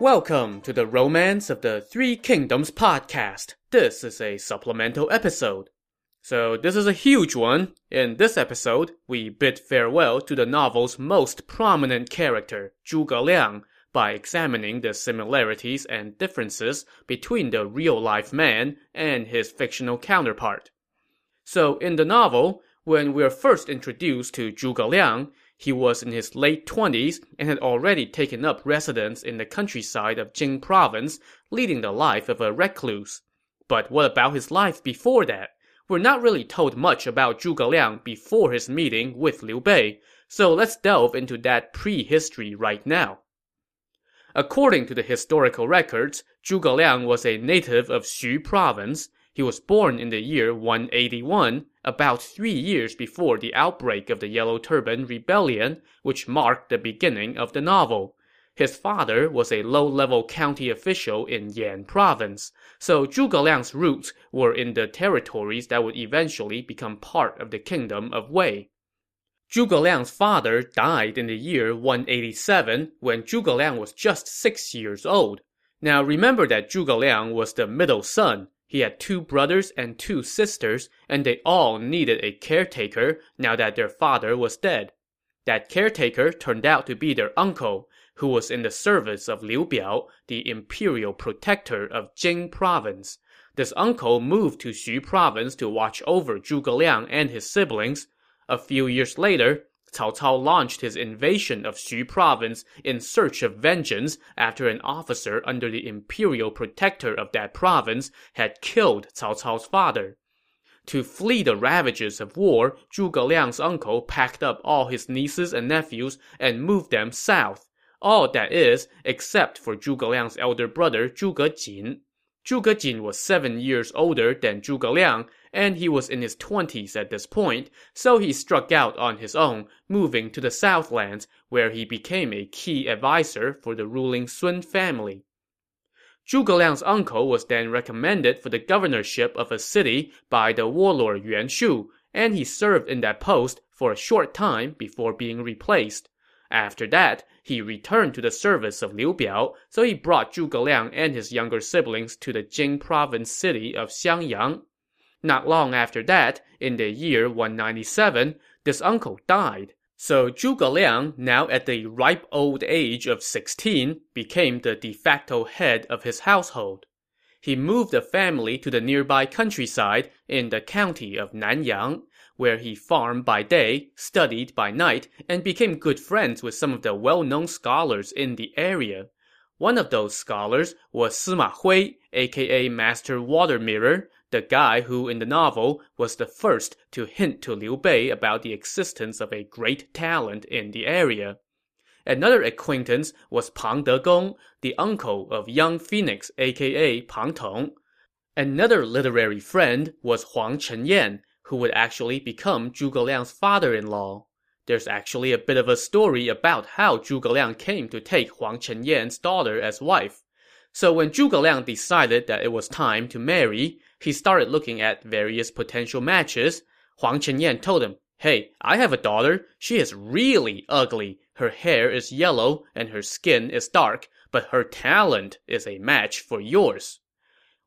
Welcome to the Romance of the Three Kingdoms podcast. This is a supplemental episode. So, this is a huge one. In this episode, we bid farewell to the novel's most prominent character, Zhuge Liang, by examining the similarities and differences between the real life man and his fictional counterpart. So, in the novel, when we're first introduced to Zhuge Liang, he was in his late 20s and had already taken up residence in the countryside of Jing province, leading the life of a recluse. But what about his life before that? We're not really told much about Zhuge Liang before his meeting with Liu Bei, so let's delve into that prehistory right now. According to the historical records, Zhuge Liang was a native of Xu province. He was born in the year 181, about three years before the outbreak of the Yellow Turban Rebellion, which marked the beginning of the novel. His father was a low-level county official in Yan province, so Zhuge Liang's roots were in the territories that would eventually become part of the kingdom of Wei. Zhuge Liang's father died in the year 187 when Zhuge Liang was just six years old. Now remember that Zhuge Liang was the middle son, he had two brothers and two sisters, and they all needed a caretaker now that their father was dead. That caretaker turned out to be their uncle, who was in the service of Liu Biao, the imperial protector of Jing province. This uncle moved to Xu province to watch over Zhuge Liang and his siblings. A few years later, Cao Cao launched his invasion of Xu province in search of vengeance after an officer under the imperial protector of that province had killed Cao Cao's father. To flee the ravages of war, Zhuge Liang's uncle packed up all his nieces and nephews and moved them south. All that is, except for Zhuge Liang's elder brother Zhuge Jin. Zhuge Jin was seven years older than Zhuge Liang and he was in his 20s at this point, so he struck out on his own, moving to the Southlands, where he became a key adviser for the ruling Sun family. Zhuge Liang's uncle was then recommended for the governorship of a city by the warlord Yuan Shu, and he served in that post for a short time before being replaced. After that, he returned to the service of Liu Biao, so he brought Zhuge Liang and his younger siblings to the Jing province city of Xiangyang. Not long after that, in the year 197, this uncle died. So Zhuge Liang, now at the ripe old age of 16, became the de facto head of his household. He moved the family to the nearby countryside in the county of Nanyang, where he farmed by day, studied by night, and became good friends with some of the well-known scholars in the area. One of those scholars was Sima Hui, aka Master Water Mirror, the guy who in the novel was the first to hint to Liu Bei about the existence of a great talent in the area. Another acquaintance was Pang Degong, the uncle of young Phoenix aka Pang Tong. Another literary friend was Huang Chengyan, who would actually become Zhuge Liang's father-in-law. There's actually a bit of a story about how Zhuge Liang came to take Huang Chengyan's daughter as wife. So when Zhuge Liang decided that it was time to marry, he started looking at various potential matches. Huang Chengyan told him, Hey, I have a daughter. She is really ugly. Her hair is yellow and her skin is dark, but her talent is a match for yours.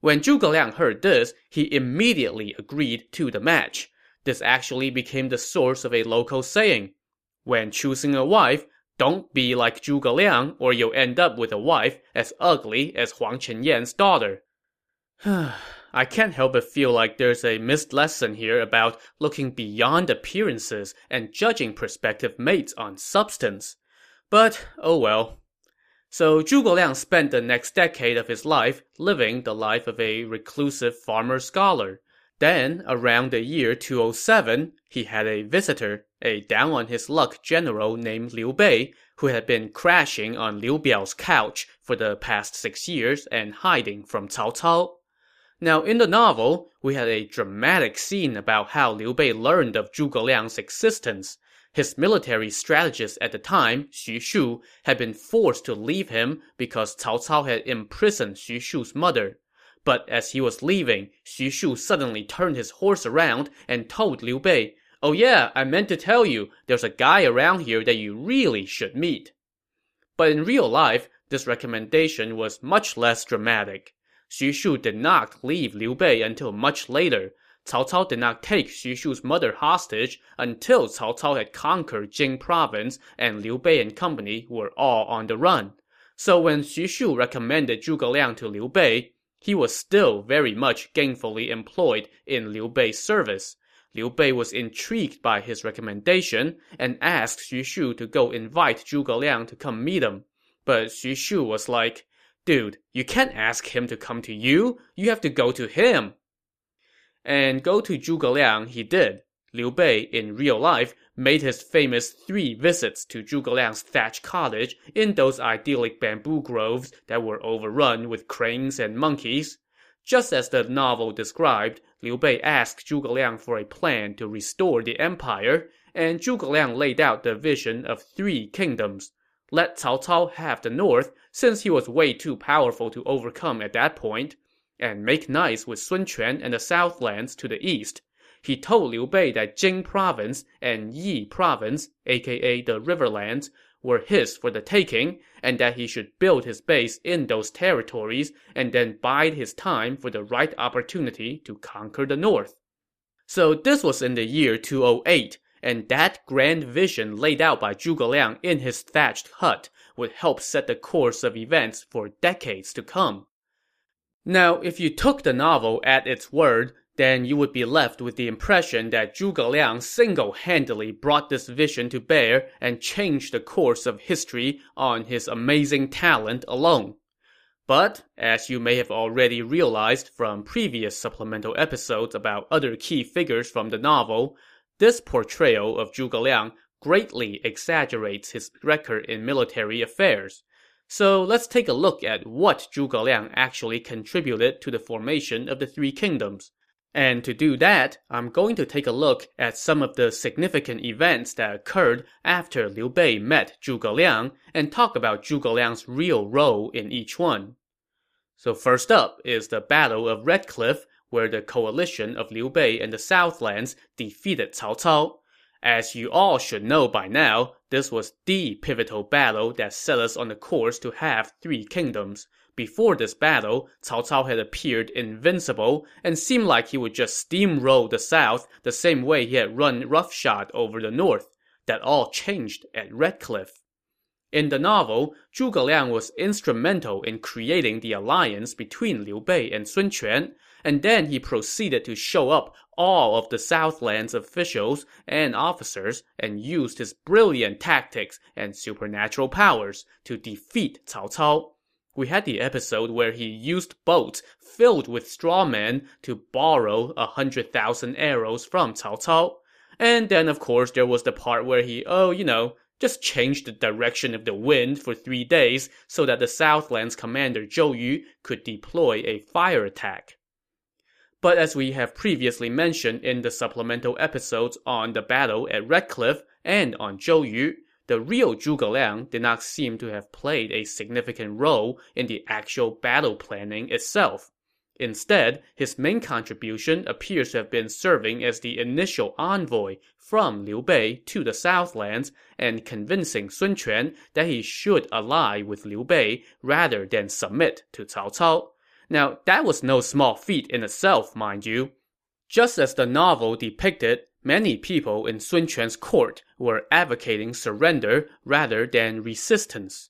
When Zhuge Liang heard this, he immediately agreed to the match. This actually became the source of a local saying. When choosing a wife, don't be like Zhuge Liang, or you'll end up with a wife as ugly as Huang Chengyan's daughter. I can't help but feel like there's a missed lesson here about looking beyond appearances and judging prospective mates on substance. But, oh well. So Zhuge Liang spent the next decade of his life living the life of a reclusive farmer-scholar. Then, around the year 207, he had a visitor, a down-on-his-luck general named Liu Bei, who had been crashing on Liu Biao's couch for the past six years and hiding from Cao Cao. Now, in the novel, we had a dramatic scene about how Liu Bei learned of Zhuge Liang's existence. His military strategist at the time, Xu Shu, had been forced to leave him because Cao Cao had imprisoned Xu Shu's mother. But as he was leaving, Xu Shu suddenly turned his horse around and told Liu Bei, Oh yeah, I meant to tell you, there's a guy around here that you really should meet. But in real life, this recommendation was much less dramatic. Xu Shu did not leave Liu Bei until much later. Cao Cao did not take Xu Shu's mother hostage until Cao Cao had conquered Jing province and Liu Bei and company were all on the run. So when Xu Shu recommended Zhuge Liang to Liu Bei, he was still very much gainfully employed in Liu Bei's service. Liu Bei was intrigued by his recommendation and asked Xu Shu to go invite Zhuge Liang to come meet him. But Xu Shu was like, Dude, you can't ask him to come to you. You have to go to him. And go to Zhuge Liang he did. Liu Bei, in real life, made his famous three visits to Zhuge Liang's thatched cottage in those idyllic bamboo groves that were overrun with cranes and monkeys. Just as the novel described, Liu Bei asked Zhuge Liang for a plan to restore the empire, and Zhuge Liang laid out the vision of three kingdoms. Let Cao Cao have the north, since he was way too powerful to overcome at that point, and make nice with Sun Quan and the southlands to the east. He told Liu Bei that Jing province and Yi province, aka the riverlands, were his for the taking, and that he should build his base in those territories and then bide his time for the right opportunity to conquer the north. So this was in the year 208, and that grand vision laid out by Zhuge Liang in his thatched hut would help set the course of events for decades to come. Now, if you took the novel at its word, then you would be left with the impression that Zhuge Liang single-handedly brought this vision to bear and changed the course of history on his amazing talent alone. But, as you may have already realized from previous supplemental episodes about other key figures from the novel, this portrayal of Zhuge Liang greatly exaggerates his record in military affairs. So let's take a look at what Zhuge Liang actually contributed to the formation of the Three Kingdoms. And to do that, I'm going to take a look at some of the significant events that occurred after Liu Bei met Zhuge Liang and talk about Zhuge Liang's real role in each one. So first up is the Battle of Red Cliff, where the coalition of Liu Bei and the Southlands defeated Cao Cao. As you all should know by now, this was the pivotal battle that set us on the course to have three kingdoms. Before this battle, Cao Cao had appeared invincible and seemed like he would just steamroll the south the same way he had run roughshod over the north. That all changed at Red Cliff. In the novel, Zhuge Liang was instrumental in creating the alliance between Liu Bei and Sun Quan, and then he proceeded to show up all of the Southlands officials and officers and used his brilliant tactics and supernatural powers to defeat Cao Cao. We had the episode where he used boats filled with straw men to borrow a hundred thousand arrows from Cao Cao. And then, of course, there was the part where he, oh, you know, just changed the direction of the wind for three days so that the Southlands commander Zhou Yu could deploy a fire attack. But as we have previously mentioned in the supplemental episodes on the battle at Red Cliff and on Zhou Yu, the real Zhuge Liang did not seem to have played a significant role in the actual battle planning itself. Instead, his main contribution appears to have been serving as the initial envoy from Liu Bei to the Southlands and convincing Sun Quan that he should ally with Liu Bei rather than submit to Cao Cao. Now, that was no small feat in itself, mind you. Just as the novel depicted, many people in Sun Quan's court were advocating surrender rather than resistance.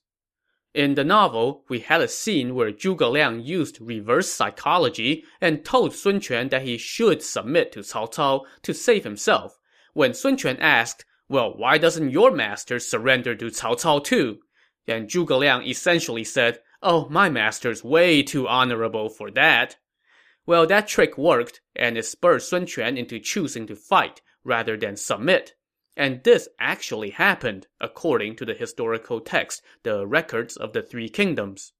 In the novel, we had a scene where Zhuge Liang used reverse psychology and told Sun Quan that he should submit to Cao Cao to save himself. When Sun Quan asked, well, why doesn't your master surrender to Cao Cao too? And Zhuge Liang essentially said, oh, my master's way too honorable for that. Well, that trick worked, and it spurred Sun Quan into choosing to fight rather than submit. And this actually happened, according to the historical text, the records of the Three Kingdoms.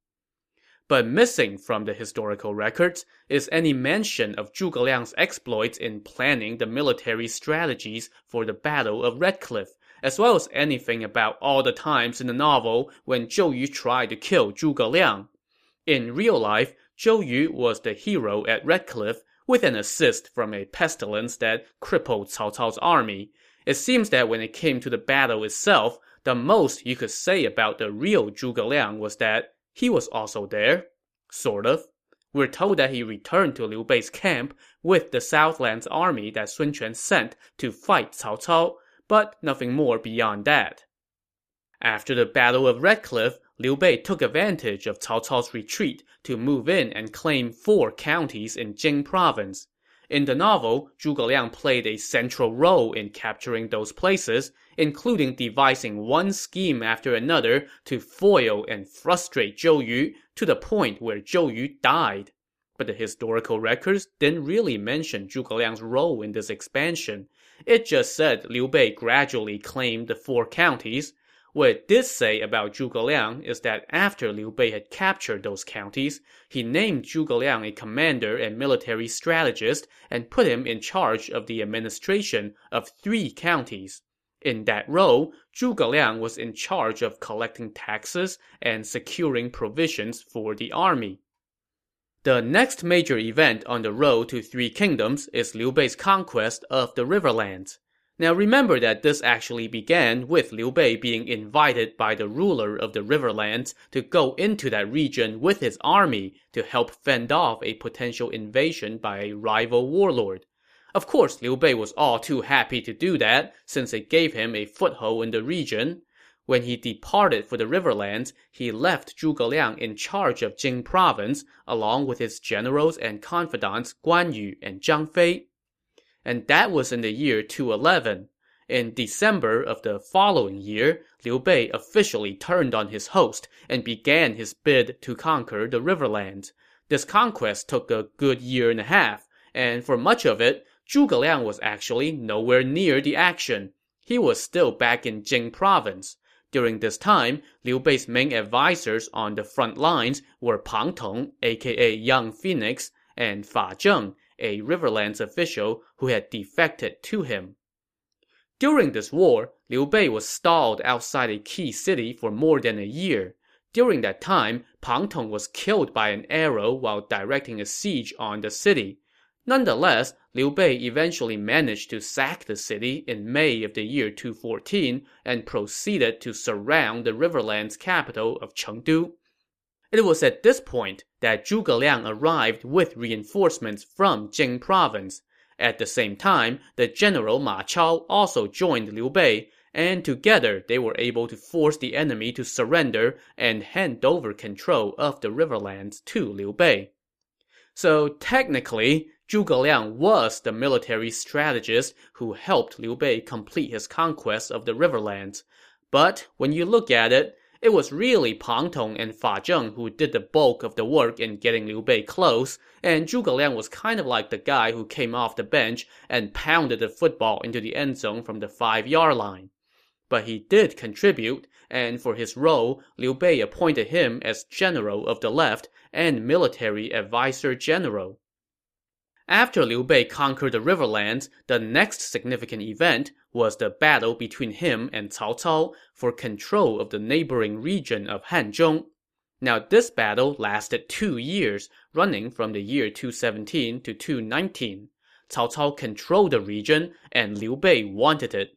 But missing from the historical records is any mention of Zhuge Liang's exploits in planning the military strategies for the Battle of Red Cliff, as well as anything about all the times in the novel when Zhou Yu tried to kill Zhuge Liang. In real life, Zhou Yu was the hero at Red Cliff with an assist from a pestilence that crippled Cao Cao's army. It seems that when it came to the battle itself, the most you could say about the real Zhuge Liang was that he was also there. Sort of. We're told that he returned to Liu Bei's camp with the Southlands army that Sun Quan sent to fight Cao Cao, but nothing more beyond that. After the Battle of Red Cliff, Liu Bei took advantage of Cao Cao's retreat to move in and claim four counties in Jing province. In the novel, Zhuge Liang played a central role in capturing those places, including devising one scheme after another to foil and frustrate Zhou Yu to the point where Zhou Yu died. But the historical records didn't really mention Zhuge Liang's role in this expansion. It just said Liu Bei gradually claimed the four counties, what it did say about Zhuge Liang is that after Liu Bei had captured those counties, he named Zhuge Liang a commander and military strategist and put him in charge of the administration of three counties. In that role, Zhuge Liang was in charge of collecting taxes and securing provisions for the army. The next major event on the road to Three Kingdoms is Liu Bei's conquest of the Riverlands. Now remember that this actually began with Liu Bei being invited by the ruler of the Riverlands to go into that region with his army to help fend off a potential invasion by a rival warlord. Of course, Liu Bei was all too happy to do that, since it gave him a foothold in the region. When he departed for the Riverlands, he left Zhuge Liang in charge of Jing province, along with his generals and confidants Guan Yu and Zhang Fei and that was in the year 211. In December of the following year, Liu Bei officially turned on his host and began his bid to conquer the Riverlands. This conquest took a good year and a half, and for much of it, Zhuge Liang was actually nowhere near the action. He was still back in Jing province. During this time, Liu Bei's main advisors on the front lines were Pang Tong, aka Young Phoenix, and Fa Zheng, a Riverlands official who had defected to him. During this war, Liu Bei was stalled outside a key city for more than a year. During that time, Pang Tong was killed by an arrow while directing a siege on the city. Nonetheless, Liu Bei eventually managed to sack the city in May of the year 214 and proceeded to surround the Riverlands capital of Chengdu. It was at this point that Zhuge Liang arrived with reinforcements from Jing province. At the same time, the general Ma Chao also joined Liu Bei, and together they were able to force the enemy to surrender and hand over control of the riverlands to Liu Bei. So technically, Zhuge Liang was the military strategist who helped Liu Bei complete his conquest of the riverlands. But when you look at it, it was really Pang Tong and Fa Zheng who did the bulk of the work in getting Liu Bei close, and Zhuge Liang was kind of like the guy who came off the bench and pounded the football into the end zone from the five-yard line. But he did contribute, and for his role, Liu Bei appointed him as general of the left and military advisor general. After Liu Bei conquered the riverlands, the next significant event was the battle between him and Cao Cao for control of the neighboring region of Hanzhong. Now, this battle lasted two years, running from the year 217 to 219. Cao Cao controlled the region, and Liu Bei wanted it.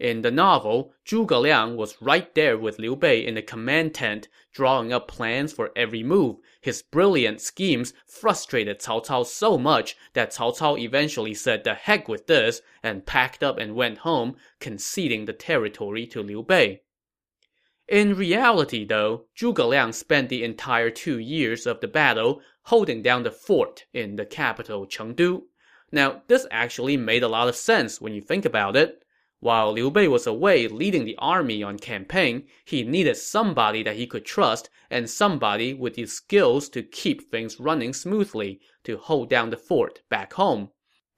In the novel, Zhuge Liang was right there with Liu Bei in the command tent, drawing up plans for every move. His brilliant schemes frustrated Cao Cao so much that Cao Cao eventually said the heck with this and packed up and went home, conceding the territory to Liu Bei. In reality, though, Zhuge Liang spent the entire two years of the battle holding down the fort in the capital Chengdu. Now, this actually made a lot of sense when you think about it. While Liu Bei was away leading the army on campaign, he needed somebody that he could trust and somebody with the skills to keep things running smoothly, to hold down the fort back home.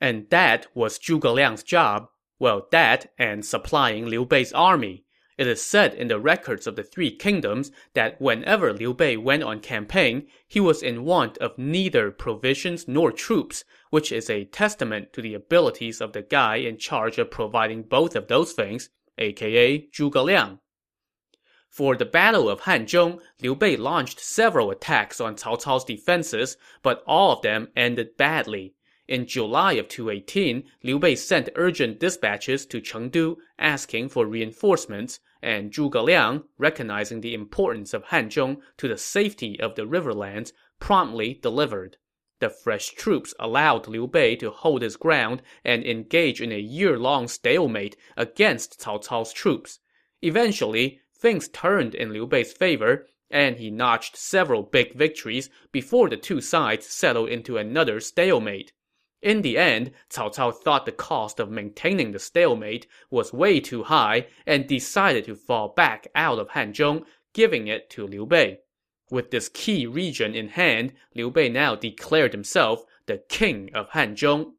And that was Zhuge Liang's job. Well, that and supplying Liu Bei's army. It is said in the records of the Three Kingdoms that whenever Liu Bei went on campaign, he was in want of neither provisions nor troops, which is a testament to the abilities of the guy in charge of providing both of those things, aka Zhuge Liang. For the Battle of Hanzhong, Liu Bei launched several attacks on Cao Cao's defenses, but all of them ended badly. In July of 218, Liu Bei sent urgent dispatches to Chengdu asking for reinforcements, and Zhuge Liang, recognizing the importance of Hanzhong to the safety of the riverlands, promptly delivered. The fresh troops allowed Liu Bei to hold his ground and engage in a year-long stalemate against Cao Cao's troops. Eventually, things turned in Liu Bei's favor, and he notched several big victories before the two sides settled into another stalemate. In the end, Cao Cao thought the cost of maintaining the stalemate was way too high and decided to fall back out of Hanzhong, giving it to Liu Bei. With this key region in hand, Liu Bei now declared himself the king of Hanzhong.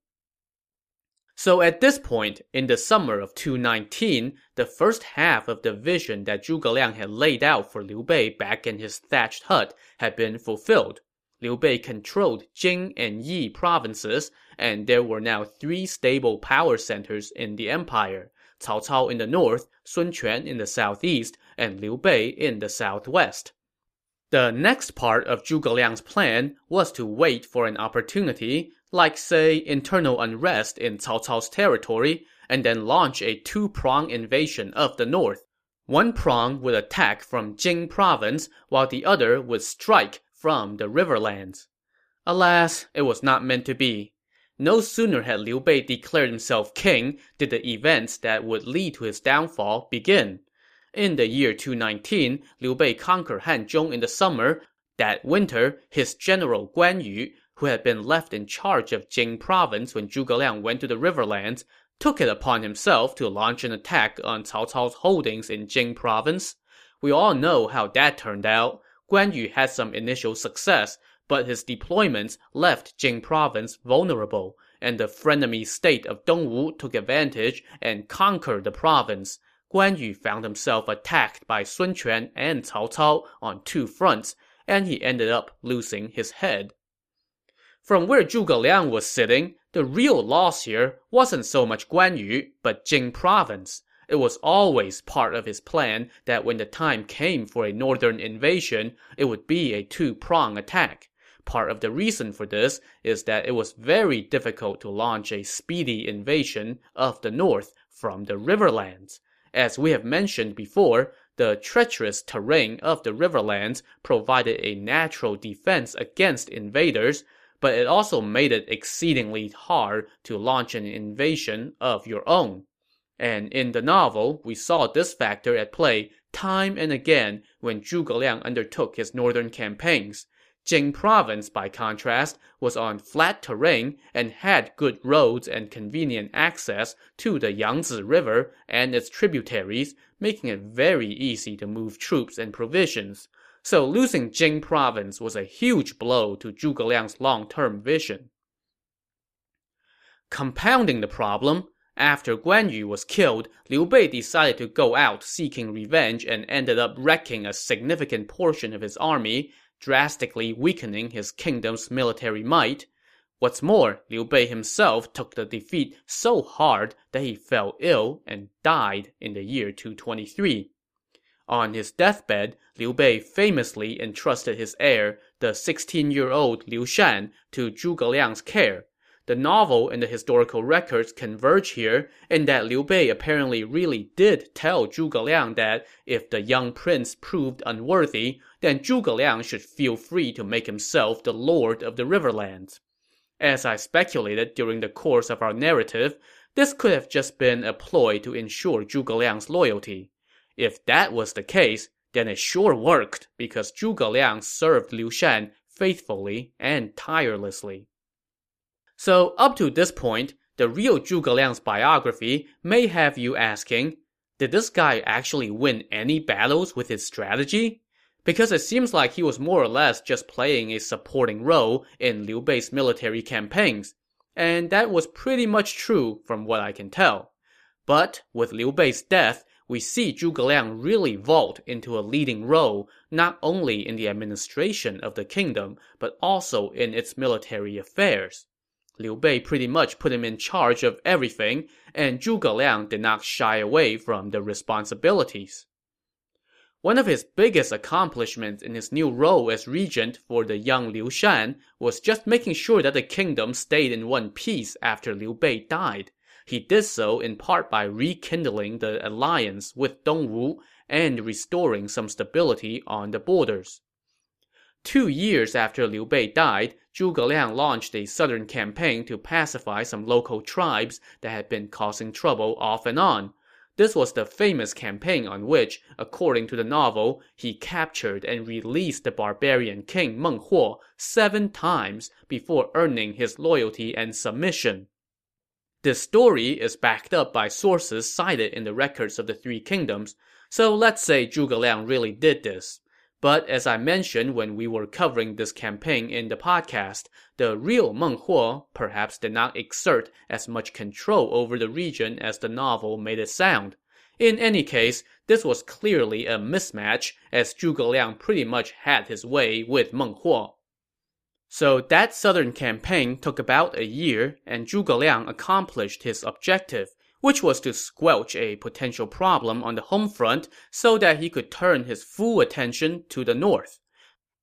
So at this point, in the summer of 219, the first half of the vision that Zhuge Liang had laid out for Liu Bei back in his thatched hut had been fulfilled. Liu Bei controlled Jing and Yi provinces, and there were now three stable power centers in the empire. Cao Cao in the north, Sun Quan in the southeast, and Liu Bei in the southwest. The next part of Zhuge Liang's plan was to wait for an opportunity, like say internal unrest in Cao Cao's territory, and then launch a two-prong invasion of the north. One prong would attack from Jing province, while the other would strike from the riverlands. Alas, it was not meant to be. No sooner had Liu Bei declared himself king did the events that would lead to his downfall begin. In the year 219, Liu Bei conquered Hanzhong in the summer. That winter, his general Guan Yu, who had been left in charge of Jing province when Zhuge Liang went to the riverlands, took it upon himself to launch an attack on Cao Cao's holdings in Jing province. We all know how that turned out. Guan Yu had some initial success, but his deployments left Jing province vulnerable, and the frenemy state of Dongwu took advantage and conquered the province. Guan Yu found himself attacked by Sun Quan and Cao Cao on two fronts, and he ended up losing his head. From where Zhuge Liang was sitting, the real loss here wasn't so much Guan Yu, but Jing province. It was always part of his plan that when the time came for a northern invasion, it would be a two-prong attack. Part of the reason for this is that it was very difficult to launch a speedy invasion of the north from the riverlands. As we have mentioned before, the treacherous terrain of the riverlands provided a natural defense against invaders, but it also made it exceedingly hard to launch an invasion of your own. And in the novel, we saw this factor at play time and again when Zhuge Liang undertook his northern campaigns. Jing province, by contrast, was on flat terrain and had good roads and convenient access to the Yangzi River and its tributaries, making it very easy to move troops and provisions. So losing Jing province was a huge blow to Zhuge Liang's long-term vision. Compounding the problem, after Guan Yu was killed, Liu Bei decided to go out seeking revenge and ended up wrecking a significant portion of his army, drastically weakening his kingdom's military might. What's more, Liu Bei himself took the defeat so hard that he fell ill and died in the year 223. On his deathbed, Liu Bei famously entrusted his heir, the 16-year-old Liu Shan, to Zhuge Liang's care. The novel and the historical records converge here in that Liu Bei apparently really did tell Zhuge Liang that if the young prince proved unworthy, then Zhuge Liang should feel free to make himself the lord of the riverlands. As I speculated during the course of our narrative, this could have just been a ploy to ensure Zhuge Liang's loyalty. If that was the case, then it sure worked because Zhuge Liang served Liu Shan faithfully and tirelessly. So, up to this point, the real Zhuge Liang's biography may have you asking, did this guy actually win any battles with his strategy? Because it seems like he was more or less just playing a supporting role in Liu Bei's military campaigns. And that was pretty much true from what I can tell. But with Liu Bei's death, we see Zhuge Liang really vault into a leading role, not only in the administration of the kingdom, but also in its military affairs. Liu Bei pretty much put him in charge of everything, and Zhuge Liang did not shy away from the responsibilities. One of his biggest accomplishments in his new role as regent for the young Liu Shan was just making sure that the kingdom stayed in one piece after Liu Bei died. He did so in part by rekindling the alliance with Dongwu and restoring some stability on the borders. Two years after Liu Bei died, Zhuge Liang launched a southern campaign to pacify some local tribes that had been causing trouble off and on. This was the famous campaign on which, according to the novel, he captured and released the barbarian king Meng Huo seven times before earning his loyalty and submission. This story is backed up by sources cited in the records of the Three Kingdoms, so let's say Zhuge Liang really did this. But as I mentioned when we were covering this campaign in the podcast, the real Meng Huo perhaps did not exert as much control over the region as the novel made it sound. In any case, this was clearly a mismatch, as zhuge liang pretty much had his way with Meng Huo. So that southern campaign took about a year, and Zhuge Liang accomplished his objective, which was to squelch a potential problem on the home front so that he could turn his full attention to the north.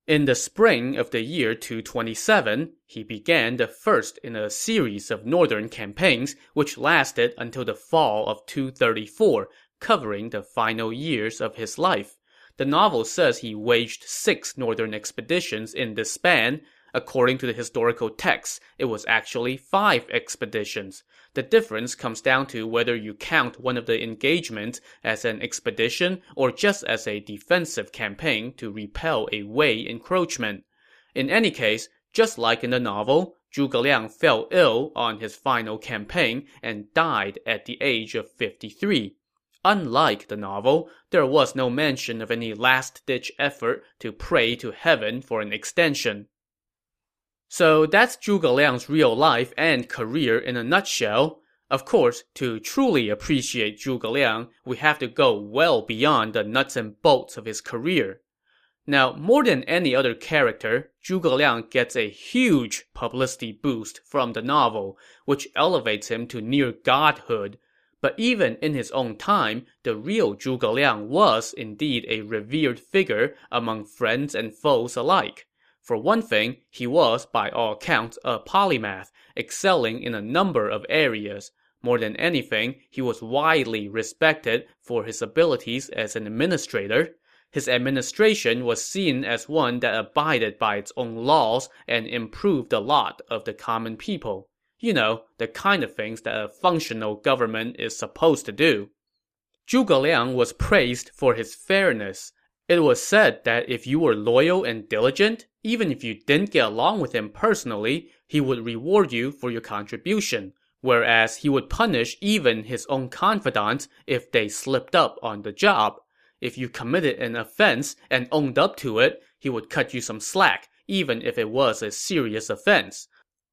In the spring of the year 227, he began the first in a series of northern campaigns, which lasted until the fall of 234, covering the final years of his life. The novel says he waged six northern expeditions in this span, According to the historical texts, it was actually five expeditions. The difference comes down to whether you count one of the engagements as an expedition or just as a defensive campaign to repel a Wei encroachment. In any case, just like in the novel, Zhuge Liang fell ill on his final campaign and died at the age of 53. Unlike the novel, there was no mention of any last-ditch effort to pray to heaven for an extension. So that's Zhuge Liang's real life and career in a nutshell. Of course, to truly appreciate Zhuge Liang, we have to go well beyond the nuts and bolts of his career. Now, more than any other character, Zhuge Liang gets a huge publicity boost from the novel, which elevates him to near godhood. But even in his own time, the real Zhuge Liang was indeed a revered figure among friends and foes alike. For one thing, he was, by all accounts, a polymath, excelling in a number of areas. More than anything, he was widely respected for his abilities as an administrator. His administration was seen as one that abided by its own laws and improved the lot of the common people. You know, the kind of things that a functional government is supposed to do. Zhuge Liang was praised for his fairness. It was said that if you were loyal and diligent, even if you didn't get along with him personally, he would reward you for your contribution, whereas he would punish even his own confidants if they slipped up on the job. If you committed an offense and owned up to it, he would cut you some slack, even if it was a serious offense.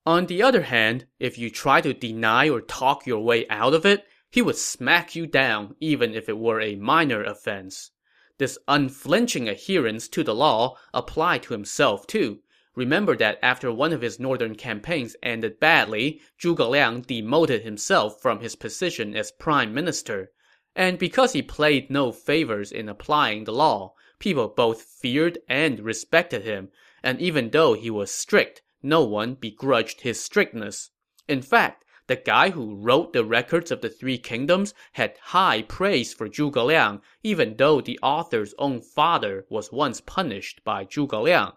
On the other hand, if you try to deny or talk your way out of it, he would smack you down even if it were a minor offense. This unflinching adherence to the law applied to himself too. Remember that after one of his northern campaigns ended badly, Zhuge Liang demoted himself from his position as prime minister. And because he played no favors in applying the law, people both feared and respected him, and even though he was strict, no one begrudged his strictness. In fact, the guy who wrote the records of the Three Kingdoms had high praise for Zhuge Liang, even though the author's own father was once punished by Zhuge Liang.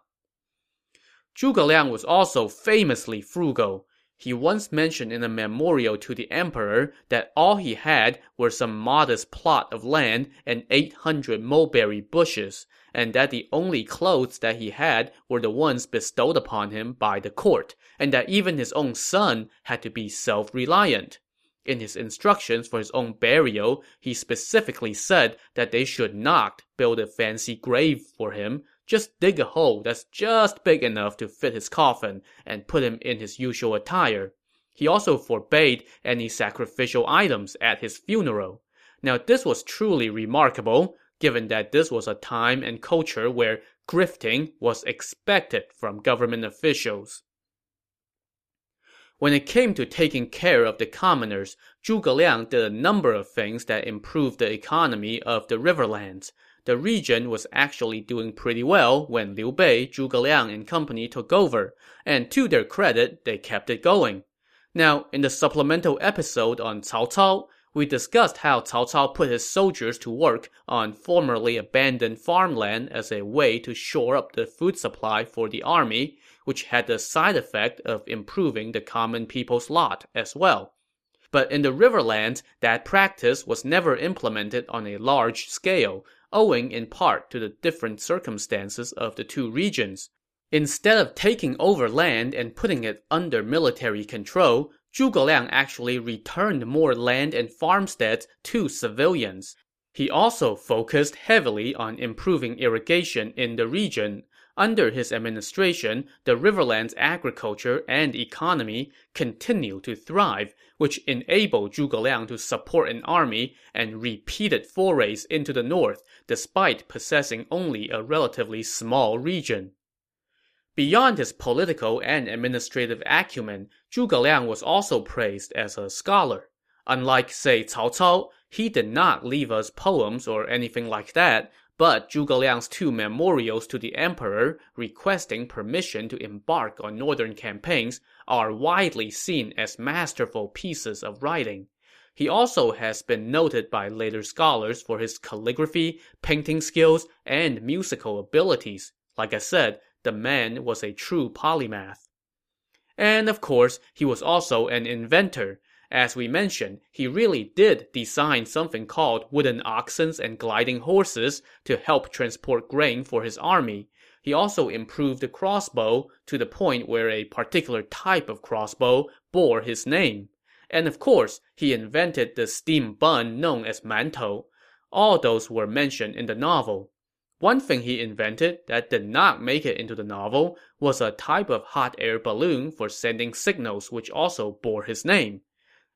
Zhuge Liang was also famously frugal. He once mentioned in a memorial to the emperor that all he had were some modest plot of land and 800 mulberry bushes, and that the only clothes that he had were the ones bestowed upon him by the court, and that even his own son had to be self-reliant. In his instructions for his own burial, he specifically said that they should not build a fancy grave for him, just dig a hole that's just big enough to fit his coffin and put him in his usual attire. He also forbade any sacrificial items at his funeral. Now, this was truly remarkable, given that this was a time and culture where grifting was expected from government officials. When it came to taking care of the commoners, Zhuge Liang did a number of things that improved the economy of the riverlands. The region was actually doing pretty well when Liu Bei, Zhuge Liang, and company took over, and to their credit, they kept it going. Now, in the supplemental episode on Cao Cao, we discussed how Cao Cao put his soldiers to work on formerly abandoned farmland as a way to shore up the food supply for the army, which had the side effect of improving the common people's lot as well. But in the riverlands, that practice was never implemented on a large scale, owing in part to the different circumstances of the two regions. Instead of taking over land and putting it under military control, Zhuge Liang actually returned more land and farmsteads to civilians. He also focused heavily on improving irrigation in the region. Under his administration, the riverland's agriculture and economy continued to thrive, which enabled Zhuge Liang to support an army and repeated forays into the north, despite possessing only a relatively small region. Beyond his political and administrative acumen, Zhuge Liang was also praised as a scholar. Unlike, say, Cao Cao, he did not leave us poems or anything like that, but Zhuge Liang's two memorials to the emperor requesting permission to embark on northern campaigns are widely seen as masterful pieces of writing. He also has been noted by later scholars for his calligraphy, painting skills, and musical abilities. Like I said, the man was a true polymath. And of course, he was also an inventor. As we mentioned, he really did design something called wooden oxens and gliding horses to help transport grain for his army. He also improved the crossbow to the point where a particular type of crossbow bore his name. And of course, he invented the steam bun known as mantou. All those were mentioned in the novel. One thing he invented that did not make it into the novel was a type of hot air balloon for sending signals which also bore his name.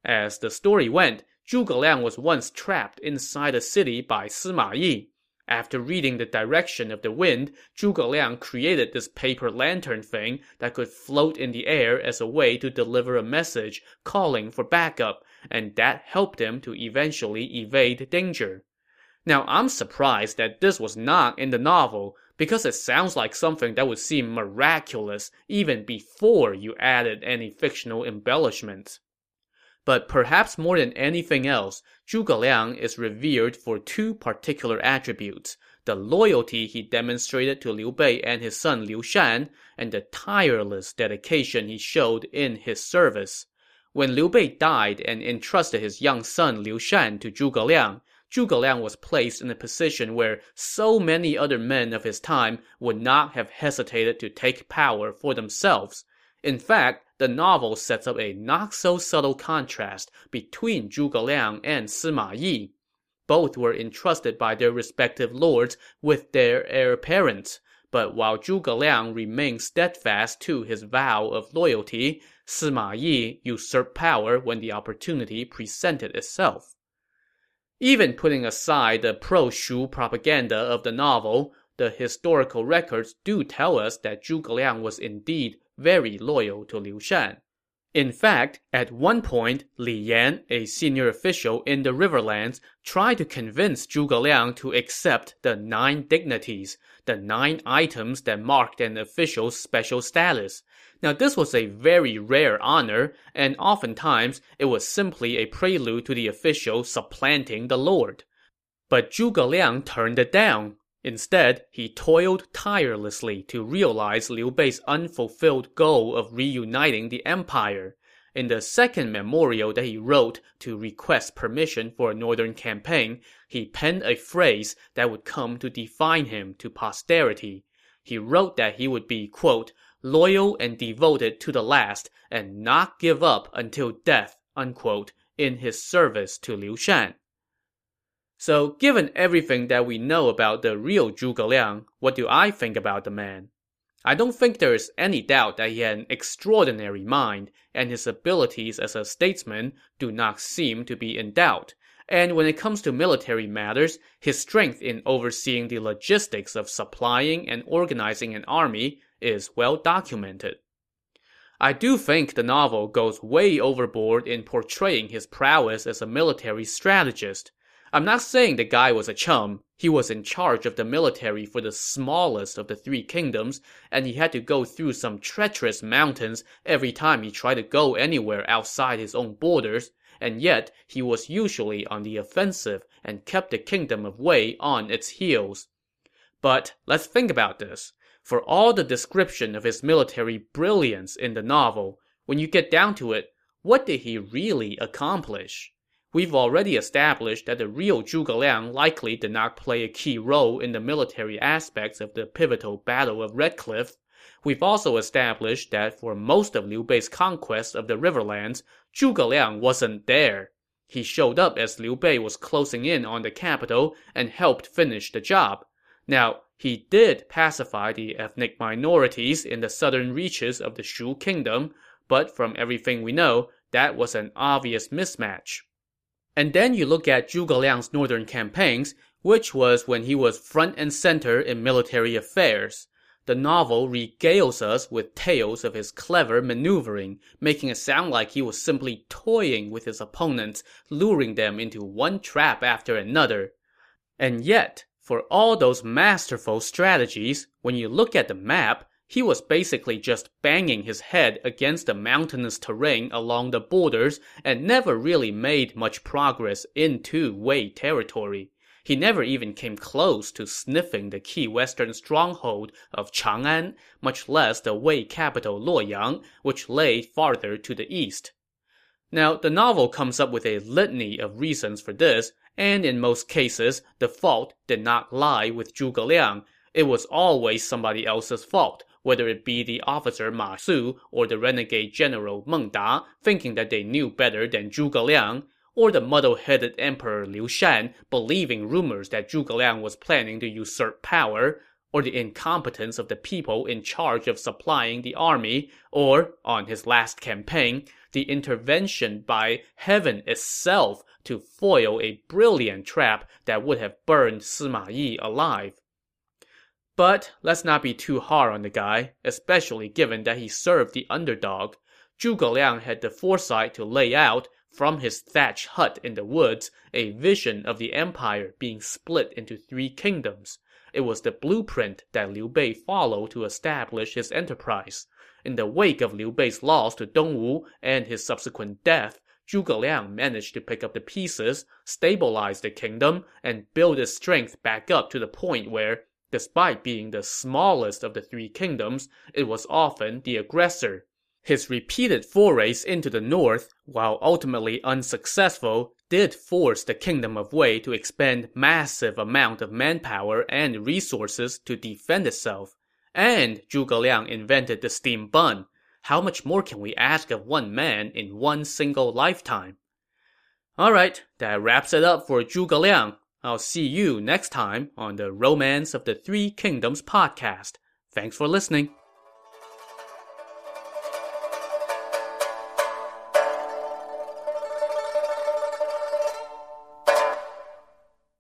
As the story went, Zhuge Liang was once trapped inside a city by Sima Yi. After reading the direction of the wind, Zhuge Liang created this paper lantern thing that could float in the air as a way to deliver a message calling for backup, and that helped him to eventually evade danger. Now, I'm surprised that this was not in the novel, because it sounds like something that would seem miraculous even before you added any fictional embellishments. But perhaps more than anything else, Zhuge Liang is revered for two particular attributes the loyalty he demonstrated to Liu Bei and his son Liu Shan, and the tireless dedication he showed in his service. When Liu Bei died and entrusted his young son Liu Shan to Zhuge Liang, Zhuge Liang was placed in a position where so many other men of his time would not have hesitated to take power for themselves. In fact, the novel sets up a not-so-subtle contrast between Zhuge Liang and Sima Yi. Both were entrusted by their respective lords with their heir apparents, but while Zhuge Liang remained steadfast to his vow of loyalty, Sima Yi usurped power when the opportunity presented itself. Even putting aside the pro-Shu propaganda of the novel, the historical records do tell us that Zhuge Liang was indeed very loyal to Liu Shan. In fact, at one point, Li Yan, a senior official in the Riverlands, tried to convince Zhuge Liang to accept the nine dignities, the nine items that marked an official's special status. Now, this was a very rare honor, and oftentimes it was simply a prelude to the official supplanting the lord. But Zhuge Liang turned it down. Instead, he toiled tirelessly to realize Liu Bei's unfulfilled goal of reuniting the empire. In the second memorial that he wrote to request permission for a northern campaign, he penned a phrase that would come to define him to posterity. He wrote that he would be, quote, loyal and devoted to the last, and not give up until death, unquote, in his service to Liu Shan. So, given everything that we know about the real Zhuge Liang, what do I think about the man? I don't think there is any doubt that he had an extraordinary mind, and his abilities as a statesman do not seem to be in doubt. And when it comes to military matters, his strength in overseeing the logistics of supplying and organizing an army is well documented. I do think the novel goes way overboard in portraying his prowess as a military strategist. I'm not saying the guy was a chum. He was in charge of the military for the smallest of the three kingdoms, and he had to go through some treacherous mountains every time he tried to go anywhere outside his own borders, and yet he was usually on the offensive and kept the kingdom of Wei on its heels. But let's think about this. For all the description of his military brilliance in the novel, when you get down to it, what did he really accomplish? We've already established that the real Zhuge Liang likely did not play a key role in the military aspects of the pivotal Battle of Red Cliff. We've also established that for most of Liu Bei's conquest of the Riverlands, Zhuge Liang wasn't there. He showed up as Liu Bei was closing in on the capital and helped finish the job. Now, he did pacify the ethnic minorities in the southern reaches of the Shu kingdom, but from everything we know, that was an obvious mismatch. And then you look at Zhuge Liang's northern campaigns, which was when he was front and center in military affairs. The novel regales us with tales of his clever maneuvering, making it sound like he was simply toying with his opponents, luring them into one trap after another. And yet, for all those masterful strategies, when you look at the map, he was basically just banging his head against the mountainous terrain along the borders and never really made much progress into Wei territory. He never even came close to sniffing the key western stronghold of Chang'an, much less the Wei capital Luoyang, which lay farther to the east. Now, the novel comes up with a litany of reasons for this, and in most cases, the fault did not lie with Zhuge Liang. It was always somebody else's fault, whether it be the officer Ma Su or the renegade general Meng Da thinking that they knew better than Zhuge Liang, or the muddle-headed emperor Liu Shan believing rumors that Zhuge Liang was planning to usurp power, or the incompetence of the people in charge of supplying the army, or, on his last campaign, the intervention by heaven itself to foil a brilliant trap that would have burned Sima Yi alive. But let's not be too hard on the guy, especially given that he served the underdog. Zhuge Liang had the foresight to lay out, from his thatched hut in the woods, a vision of the empire being split into three kingdoms. It was the blueprint that Liu Bei followed to establish his enterprise. In the wake of Liu Bei's loss to Dongwu and his subsequent death, Zhuge Liang managed to pick up the pieces, stabilize the kingdom, and build its strength back up to the point where, despite being the smallest of the three kingdoms, it was often the aggressor. His repeated forays into the north, while ultimately unsuccessful, did force the kingdom of Wei to expend massive amount of manpower and resources to defend itself. And Zhuge Liang invented the steam bun. How much more can we ask of one man in one single lifetime? Alright, that wraps it up for Zhuge Liang. I'll see you next time on the Romance of the Three Kingdoms podcast. Thanks for listening.